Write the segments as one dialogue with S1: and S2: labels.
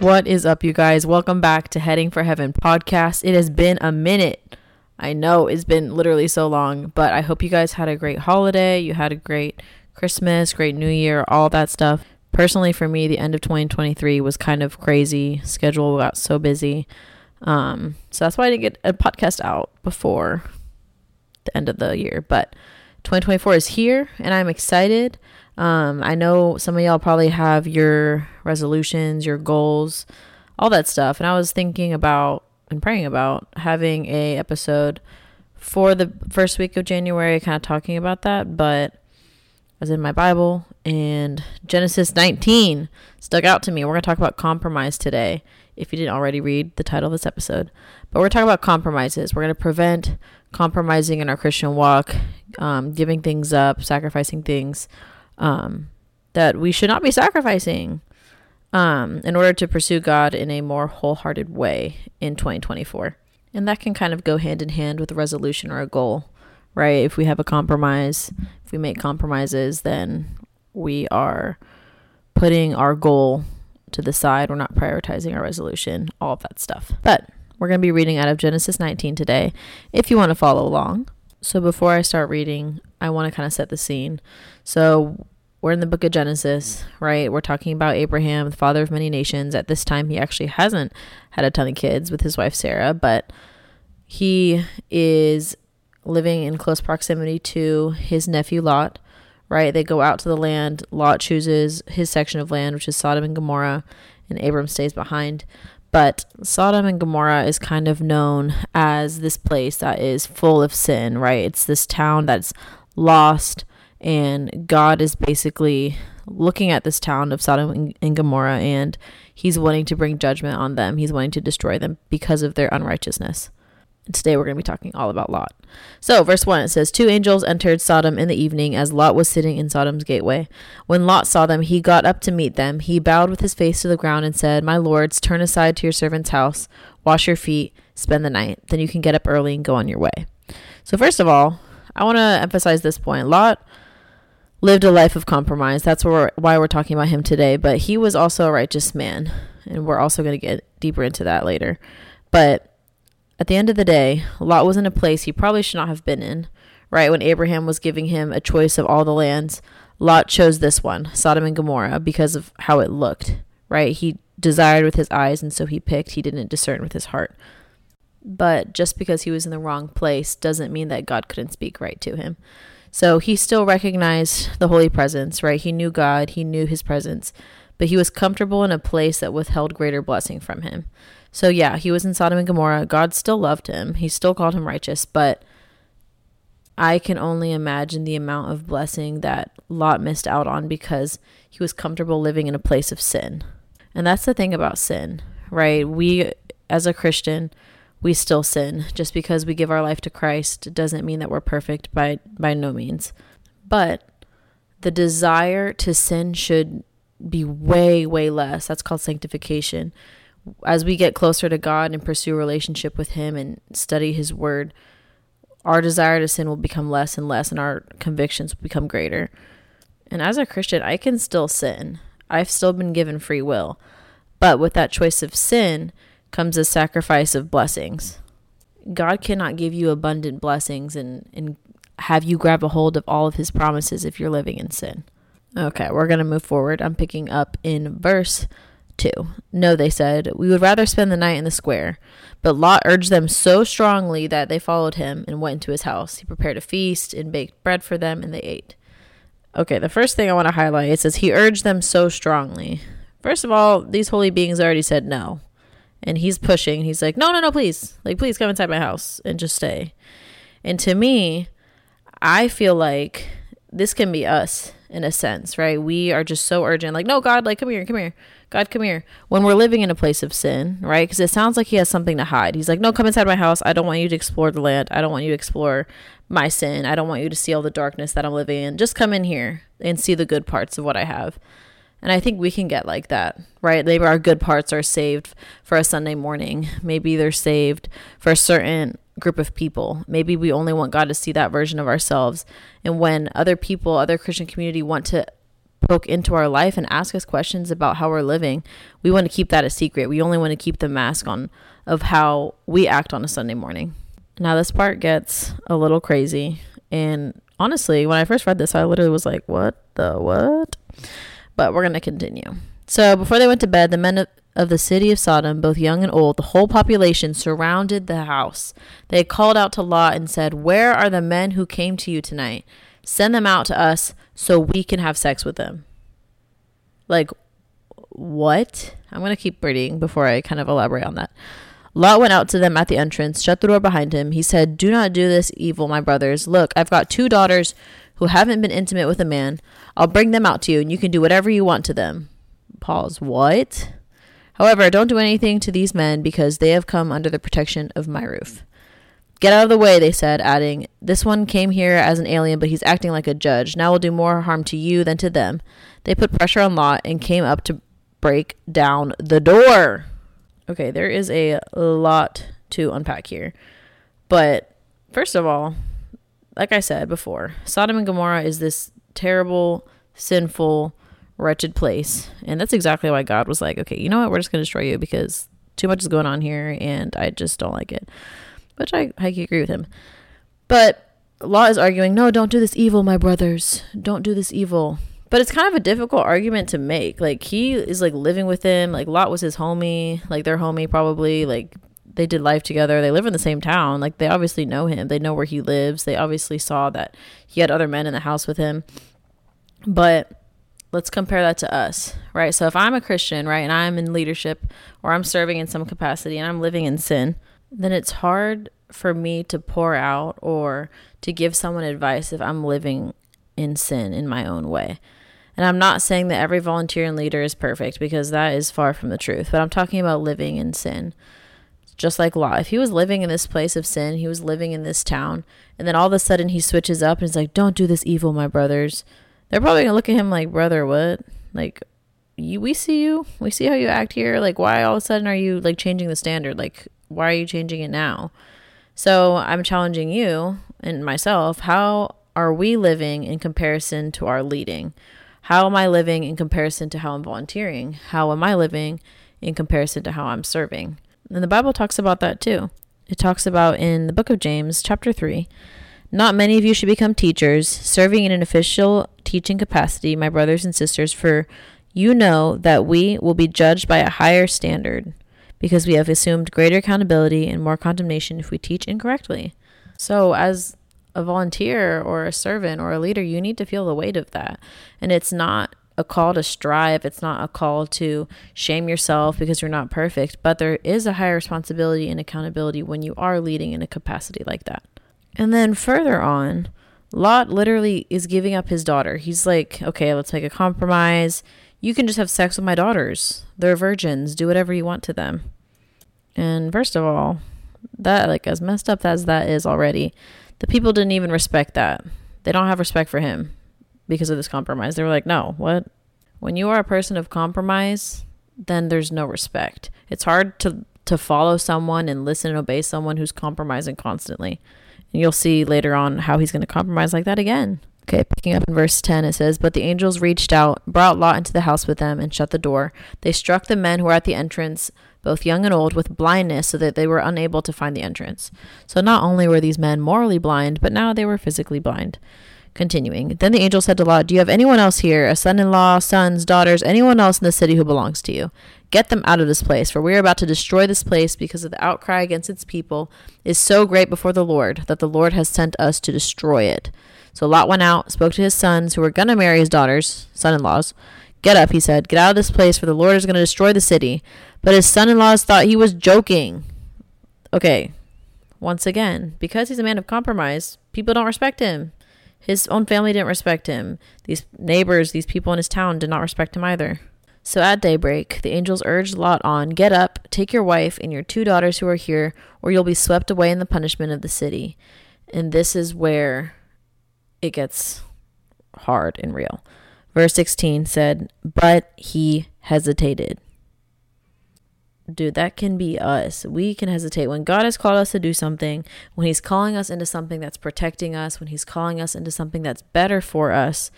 S1: What is up, you guys? Welcome back to Heading for Heaven podcast. It has been a minute. I know it's been literally so long, but I hope you guys had a great holiday. You had a great Christmas, great New Year, all that stuff. Personally, for me, the end of 2023 was kind of crazy. Schedule got so busy. Um, so that's why I didn't get a podcast out before the end of the year. But 2024 is here, and I'm excited. Um, I know some of y'all probably have your resolutions, your goals, all that stuff. And I was thinking about and praying about having a episode for the first week of January, kind of talking about that. But I was in my Bible and Genesis 19 stuck out to me. We're going to talk about compromise today. If you didn't already read the title of this episode, but we're talking about compromises. We're going to prevent compromising in our Christian walk, um, giving things up, sacrificing things um, that we should not be sacrificing um, in order to pursue God in a more wholehearted way in 2024. And that can kind of go hand in hand with a resolution or a goal, right? If we have a compromise, if we make compromises, then we are putting our goal to the side. We're not prioritizing our resolution, all of that stuff. But we're going to be reading out of Genesis 19 today if you want to follow along. So before I start reading, I want to kind of set the scene. So we're in the book of Genesis, right? We're talking about Abraham, the father of many nations. At this time, he actually hasn't had a ton of kids with his wife Sarah, but he is living in close proximity to his nephew Lot, right? They go out to the land. Lot chooses his section of land, which is Sodom and Gomorrah, and Abram stays behind. But Sodom and Gomorrah is kind of known as this place that is full of sin, right? It's this town that's lost, and God is basically looking at this town of Sodom and Gomorrah, and He's wanting to bring judgment on them. He's wanting to destroy them because of their unrighteousness. And today we're going to be talking all about Lot. So, verse 1 it says, Two angels entered Sodom in the evening as Lot was sitting in Sodom's gateway. When Lot saw them, he got up to meet them. He bowed with his face to the ground and said, My lords, turn aside to your servant's house, wash your feet, spend the night. Then you can get up early and go on your way. So, first of all, I want to emphasize this point. Lot lived a life of compromise. That's why we're talking about him today. But he was also a righteous man. And we're also going to get deeper into that later. But at the end of the day, Lot was in a place he probably should not have been in, right? When Abraham was giving him a choice of all the lands, Lot chose this one, Sodom and Gomorrah, because of how it looked, right? He desired with his eyes, and so he picked, he didn't discern with his heart. But just because he was in the wrong place doesn't mean that God couldn't speak right to him. So he still recognized the holy presence, right? He knew God, he knew his presence, but he was comfortable in a place that withheld greater blessing from him. So yeah, he was in Sodom and Gomorrah. God still loved him. He still called him righteous, but I can only imagine the amount of blessing that Lot missed out on because he was comfortable living in a place of sin. And that's the thing about sin, right? We as a Christian, we still sin. Just because we give our life to Christ doesn't mean that we're perfect by by no means. But the desire to sin should be way way less. That's called sanctification as we get closer to God and pursue a relationship with Him and study His Word, our desire to sin will become less and less, and our convictions will become greater. And as a Christian, I can still sin. I've still been given free will. But with that choice of sin comes a sacrifice of blessings. God cannot give you abundant blessings and, and have you grab a hold of all of his promises if you're living in sin. Okay, we're going to move forward. I'm picking up in verse 2. No, they said, we would rather spend the night in the square. But Lot urged them so strongly that they followed him and went into his house. He prepared a feast and baked bread for them, and they ate. Okay, the first thing I want to highlight it says he urged them so strongly. First of all, these holy beings already said no. And he's pushing. He's like, no, no, no, please. Like, please come inside my house and just stay. And to me, I feel like this can be us in a sense, right? We are just so urgent. Like, no, God, like, come here, come here. God, come here. When we're living in a place of sin, right? Because it sounds like he has something to hide. He's like, no, come inside my house. I don't want you to explore the land. I don't want you to explore my sin. I don't want you to see all the darkness that I'm living in. Just come in here and see the good parts of what I have. And I think we can get like that, right? Our good parts are saved for a Sunday morning. Maybe they're saved for a certain group of people. Maybe we only want God to see that version of ourselves. And when other people, other Christian community want to poke into our life and ask us questions about how we're living, we want to keep that a secret. We only want to keep the mask on of how we act on a Sunday morning. Now, this part gets a little crazy. And honestly, when I first read this, I literally was like, what the what? But we're going to continue. So before they went to bed, the men of the city of Sodom, both young and old, the whole population surrounded the house. They called out to Lot and said, Where are the men who came to you tonight? Send them out to us so we can have sex with them. Like, what? I'm going to keep reading before I kind of elaborate on that. Lot went out to them at the entrance, shut the door behind him. He said, Do not do this evil, my brothers. Look, I've got two daughters who haven't been intimate with a man. I'll bring them out to you, and you can do whatever you want to them. Pause. What? However, don't do anything to these men because they have come under the protection of my roof. Get out of the way, they said, adding, This one came here as an alien, but he's acting like a judge. Now we'll do more harm to you than to them. They put pressure on Lot and came up to break down the door. Okay, there is a lot to unpack here. But first of all, like I said before, Sodom and Gomorrah is this terrible, sinful, wretched place. And that's exactly why God was like, okay, you know what? We're just going to destroy you because too much is going on here and I just don't like it. Which I, I agree with him. But Lot is arguing, no, don't do this evil, my brothers. Don't do this evil. But it's kind of a difficult argument to make. Like, he is like living with him. Like, Lot was his homie. Like, their homie probably. Like, they did life together. They live in the same town. Like, they obviously know him. They know where he lives. They obviously saw that he had other men in the house with him. But let's compare that to us, right? So if I'm a Christian, right, and I'm in leadership or I'm serving in some capacity and I'm living in sin, then it's hard for me to pour out or to give someone advice if I'm living in sin in my own way. And I'm not saying that every volunteer and leader is perfect because that is far from the truth, but I'm talking about living in sin. Just like Lot. If he was living in this place of sin, he was living in this town, and then all of a sudden he switches up and he's like, Don't do this evil, my brothers they're probably gonna look at him like, brother, what? Like, you, we see you, we see how you act here. Like, why all of a sudden are you like changing the standard? Like, why are you changing it now? So I'm challenging you and myself. How are we living in comparison to our leading? How am I living in comparison to how I'm volunteering? How am I living in comparison to how I'm serving? And the Bible talks about that too. It talks about in the book of James, chapter 3, not many of you should become teachers, serving in an official teaching capacity, my brothers and sisters, for you know that we will be judged by a higher standard because we have assumed greater accountability and more condemnation if we teach incorrectly. So, as a volunteer or a servant or a leader, you need to feel the weight of that. And it's not a call to strive, it's not a call to shame yourself because you're not perfect, but there is a higher responsibility and accountability when you are leading in a capacity like that. And then further on, Lot literally is giving up his daughter. He's like, okay, let's make a compromise. You can just have sex with my daughters. They're virgins. Do whatever you want to them. And first of all, that, like, as messed up as that is already, the people didn't even respect that. They don't have respect for him because of this compromise. They were like, no, what? When you are a person of compromise, then there's no respect. It's hard to, to follow someone and listen and obey someone who's compromising constantly. And you'll see later on how he's going to compromise like that again. Okay, picking up in verse 10, it says, But the angels reached out, brought Lot into the house with them, and shut the door. They struck the men who were at the entrance, both young and old, with blindness so that they were unable to find the entrance. So not only were these men morally blind, but now they were physically blind. Continuing, then the angel said to Lot, Do you have anyone else here, a son in law, sons, daughters, anyone else in the city who belongs to you? Get them out of this place, for we are about to destroy this place because of the outcry against its people is so great before the Lord that the Lord has sent us to destroy it. So Lot went out, spoke to his sons who were going to marry his daughters, son in laws. Get up, he said. Get out of this place, for the Lord is going to destroy the city. But his son in laws thought he was joking. Okay, once again, because he's a man of compromise, people don't respect him. His own family didn't respect him. These neighbors, these people in his town did not respect him either. So at daybreak, the angels urged Lot on, Get up, take your wife and your two daughters who are here, or you'll be swept away in the punishment of the city. And this is where it gets hard and real. Verse 16 said, But he hesitated. Dude, that can be us. We can hesitate. When God has called us to do something, when He's calling us into something that's protecting us, when He's calling us into something that's better for us,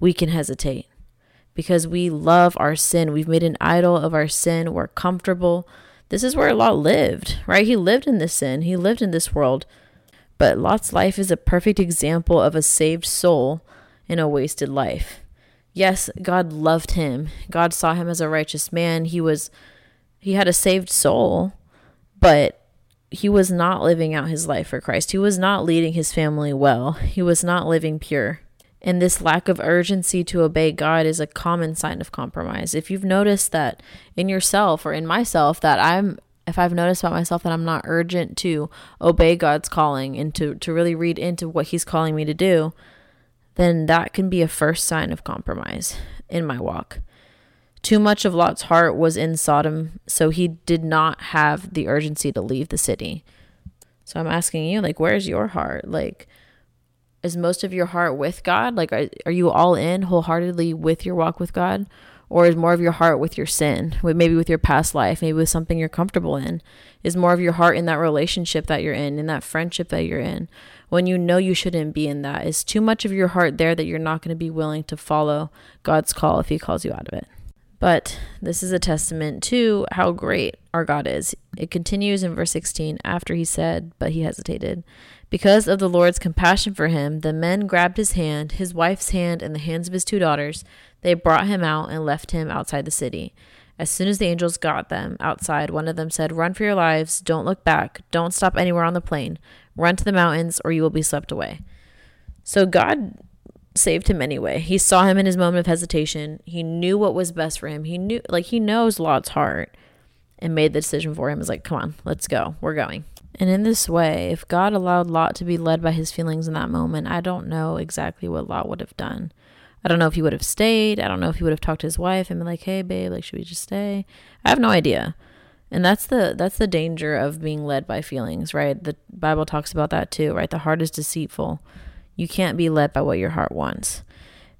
S1: we can hesitate because we love our sin. We've made an idol of our sin. We're comfortable. This is where Lot lived, right? He lived in this sin, he lived in this world. But Lot's life is a perfect example of a saved soul in a wasted life. Yes, God loved him. God saw him as a righteous man. He was he had a saved soul, but he was not living out his life for Christ. He was not leading his family well. He was not living pure. And this lack of urgency to obey God is a common sign of compromise. If you've noticed that in yourself or in myself that I'm if I've noticed about myself that I'm not urgent to obey God's calling and to, to really read into what He's calling me to do, then that can be a first sign of compromise in my walk. Too much of Lot's heart was in Sodom, so he did not have the urgency to leave the city. So I'm asking you, like, where's your heart? Like, is most of your heart with God? Like, are, are you all in wholeheartedly with your walk with God? Or is more of your heart with your sin, with maybe with your past life, maybe with something you're comfortable in? Is more of your heart in that relationship that you're in, in that friendship that you're in, when you know you shouldn't be in that? Is too much of your heart there that you're not going to be willing to follow God's call if He calls you out of it? But this is a testament to how great our God is. It continues in verse 16 after he said, but he hesitated. Because of the Lord's compassion for him, the men grabbed his hand, his wife's hand, and the hands of his two daughters. They brought him out and left him outside the city. As soon as the angels got them outside, one of them said, Run for your lives. Don't look back. Don't stop anywhere on the plain. Run to the mountains, or you will be swept away. So God saved him anyway. He saw him in his moment of hesitation. He knew what was best for him. He knew, like, he knows Lot's heart and made the decision for him. Is like, come on, let's go. We're going. And in this way, if God allowed Lot to be led by his feelings in that moment, I don't know exactly what Lot would have done. I don't know if he would have stayed. I don't know if he would have talked to his wife and been like, "Hey, babe, like, should we just stay?" I have no idea. And that's the that's the danger of being led by feelings, right? The Bible talks about that too, right? The heart is deceitful. You can't be led by what your heart wants.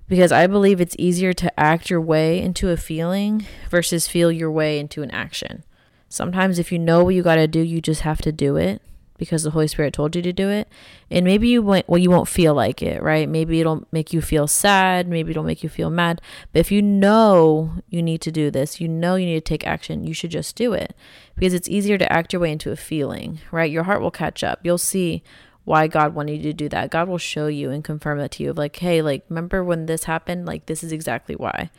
S1: Because I believe it's easier to act your way into a feeling versus feel your way into an action. Sometimes if you know what you got to do, you just have to do it because the Holy Spirit told you to do it. And maybe you won't, well, you won't feel like it, right? Maybe it'll make you feel sad. Maybe it'll make you feel mad. But if you know you need to do this, you know you need to take action, you should just do it because it's easier to act your way into a feeling, right? Your heart will catch up. You'll see why God wanted you to do that. God will show you and confirm that to you of like, hey, like, remember when this happened? Like, this is exactly why.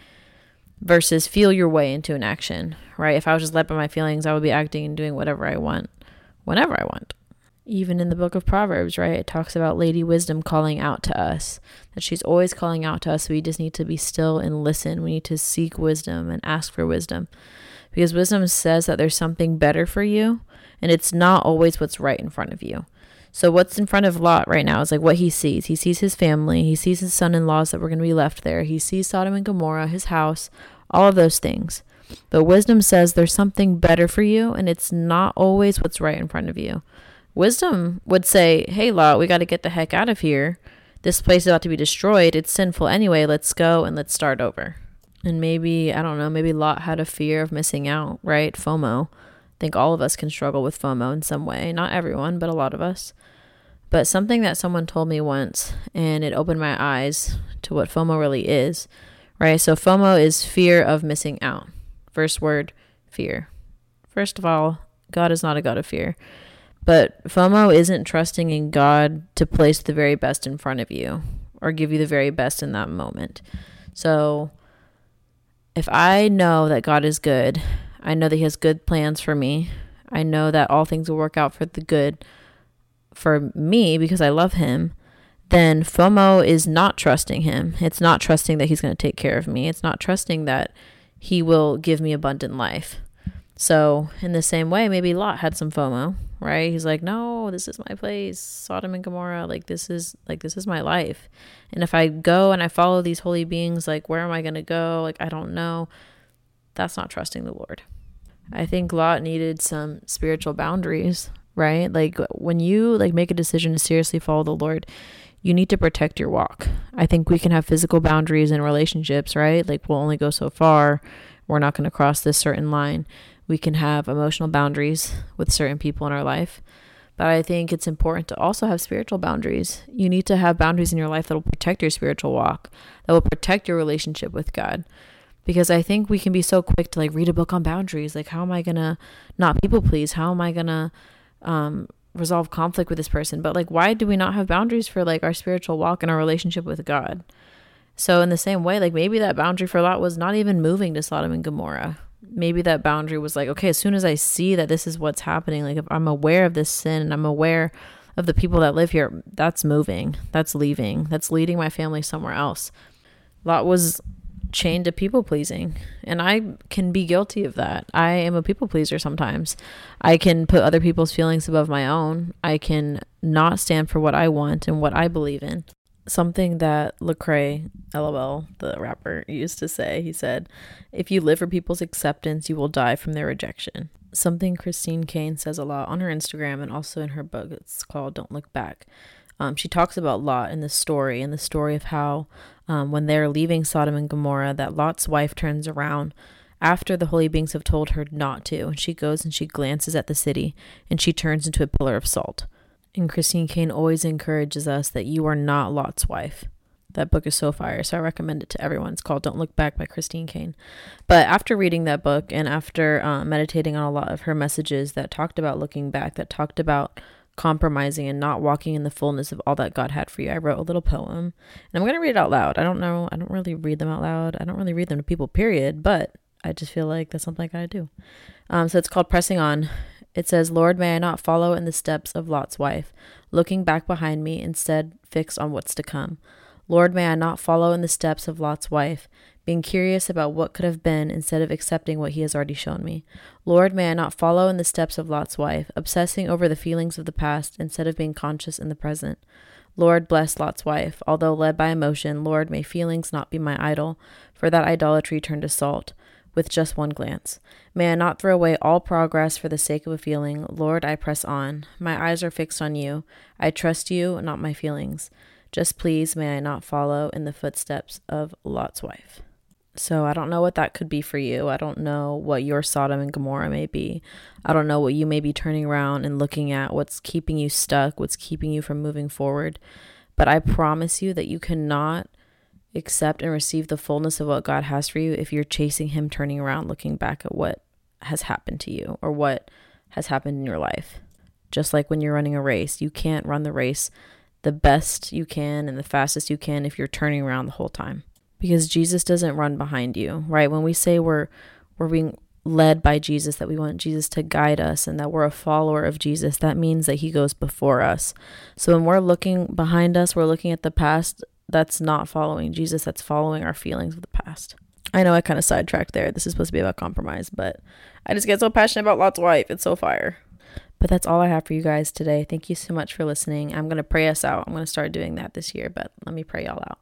S1: Versus feel your way into an action, right? If I was just led by my feelings, I would be acting and doing whatever I want, whenever I want. Even in the book of Proverbs, right? It talks about Lady Wisdom calling out to us, that she's always calling out to us. we just need to be still and listen. We need to seek wisdom and ask for wisdom. Because wisdom says that there's something better for you, and it's not always what's right in front of you. So what's in front of Lot right now is like what he sees. He sees his family, he sees his son-in-laws that were going to be left there. He sees Sodom and Gomorrah, his house, all of those things. But wisdom says there's something better for you and it's not always what's right in front of you. Wisdom would say, "Hey Lot, we got to get the heck out of here. This place is about to be destroyed. It's sinful anyway. Let's go and let's start over." And maybe, I don't know, maybe Lot had a fear of missing out, right? FOMO. Think all of us can struggle with FOMO in some way. Not everyone, but a lot of us. But something that someone told me once, and it opened my eyes to what FOMO really is, right? So, FOMO is fear of missing out. First word, fear. First of all, God is not a God of fear. But FOMO isn't trusting in God to place the very best in front of you or give you the very best in that moment. So, if I know that God is good, I know that He has good plans for me, I know that all things will work out for the good for me because I love him, then FOMO is not trusting him. It's not trusting that he's going to take care of me. It's not trusting that he will give me abundant life. So, in the same way, maybe Lot had some FOMO, right? He's like, "No, this is my place, Sodom and Gomorrah. Like this is like this is my life. And if I go and I follow these holy beings, like where am I going to go? Like I don't know." That's not trusting the Lord. I think Lot needed some spiritual boundaries right? Like when you like make a decision to seriously follow the Lord, you need to protect your walk. I think we can have physical boundaries in relationships, right? Like we'll only go so far. We're not going to cross this certain line. We can have emotional boundaries with certain people in our life. But I think it's important to also have spiritual boundaries. You need to have boundaries in your life that will protect your spiritual walk, that will protect your relationship with God. Because I think we can be so quick to like read a book on boundaries. Like, how am I to not people please? How am I to um, resolve conflict with this person? But like, why do we not have boundaries for like our spiritual walk and our relationship with God? So, in the same way, like maybe that boundary for Lot was not even moving to Sodom and Gomorrah maybe that boundary was like, okay, as soon as I see that this is what's happening, like if I'm aware of this sin and I'm aware of the people that live here, that's moving, that's leaving, that's leading my family somewhere else. Lot was chained to people pleasing, and I can be guilty of that. I am a people pleaser sometimes. I can put other people's feelings above my own. I can not stand for what I want and what I believe in something that Lecrae, LOL, the rapper, used to say. He said, If you live for people's acceptance, you will die from their rejection. Something Christine Caine says a lot on her Instagram and also in her book. It's called Don't Look Back. Um, she talks about Lot in the story, and the story of how um, when they're leaving Sodom and Gomorrah, that Lot's wife turns around after the holy beings have told her not to, and she goes and she glances at the city, and she turns into a pillar of salt. And Christine Caine always encourages us that you are not Lot's wife. That book is so fire, so I recommend it to everyone. It's called Don't Look Back by Christine Caine. But after reading that book and after uh, meditating on a lot of her messages that talked about looking back, that talked about compromising and not walking in the fullness of all that God had for you, I wrote a little poem. And I'm going to read it out loud. I don't know, I don't really read them out loud. I don't really read them to people, period. But I just feel like that's something I got to do. Um, so it's called Pressing On. It says, Lord, may I not follow in the steps of Lot's wife, looking back behind me, instead fix on what's to come. Lord, may I not follow in the steps of Lot's wife, being curious about what could have been instead of accepting what he has already shown me. Lord, may I not follow in the steps of Lot's wife, obsessing over the feelings of the past instead of being conscious in the present. Lord, bless Lot's wife. Although led by emotion, Lord, may feelings not be my idol, for that idolatry turned to salt with just one glance. May I not throw away all progress for the sake of a feeling. Lord, I press on. My eyes are fixed on you. I trust you, not my feelings. Just please, may I not follow in the footsteps of Lot's wife. So I don't know what that could be for you. I don't know what your Sodom and Gomorrah may be. I don't know what you may be turning around and looking at, what's keeping you stuck, what's keeping you from moving forward. But I promise you that you cannot accept and receive the fullness of what God has for you if you're chasing Him, turning around, looking back at what has happened to you or what has happened in your life. Just like when you're running a race, you can't run the race the best you can and the fastest you can if you're turning around the whole time. Because Jesus doesn't run behind you, right? When we say we're we're being led by Jesus, that we want Jesus to guide us and that we're a follower of Jesus, that means that he goes before us. So when we're looking behind us, we're looking at the past that's not following Jesus, that's following our feelings of the past. I know I kind of sidetracked there. This is supposed to be about compromise, but I just get so passionate about Lot's wife. It's so fire. But that's all I have for you guys today. Thank you so much for listening. I'm going to pray us out. I'm going to start doing that this year, but let me pray y'all out.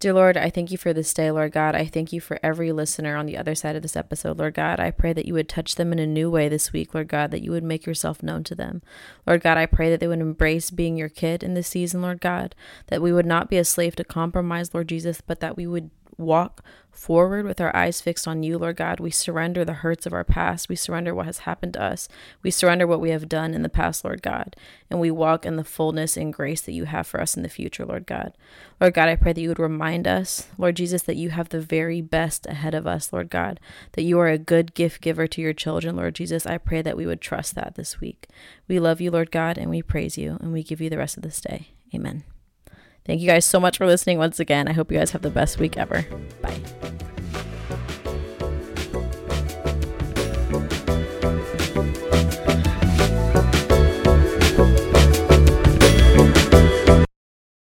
S1: Dear Lord, I thank you for this day, Lord God. I thank you for every listener on the other side of this episode, Lord God. I pray that you would touch them in a new way this week, Lord God, that you would make yourself known to them. Lord God, I pray that they would embrace being your kid in this season, Lord God, that we would not be a slave to compromise, Lord Jesus, but that we would walk forward with our eyes fixed on you, Lord God. We surrender the hurts of our past. We surrender what has happened to us. We surrender what we have done in the past, Lord God. And we walk in the fullness and grace that you have for us in the future, Lord God. Lord God, I pray that you would remind us, Lord Jesus, that you have the very best ahead of us, Lord God, that you are a good gift giver to your children, Lord Jesus. I pray that we would trust that this week. We love you, Lord God, and we praise you, and we give you the rest of this day. Amen. Thank you guys so much for listening once again. I hope you guys have the best week ever. Bye.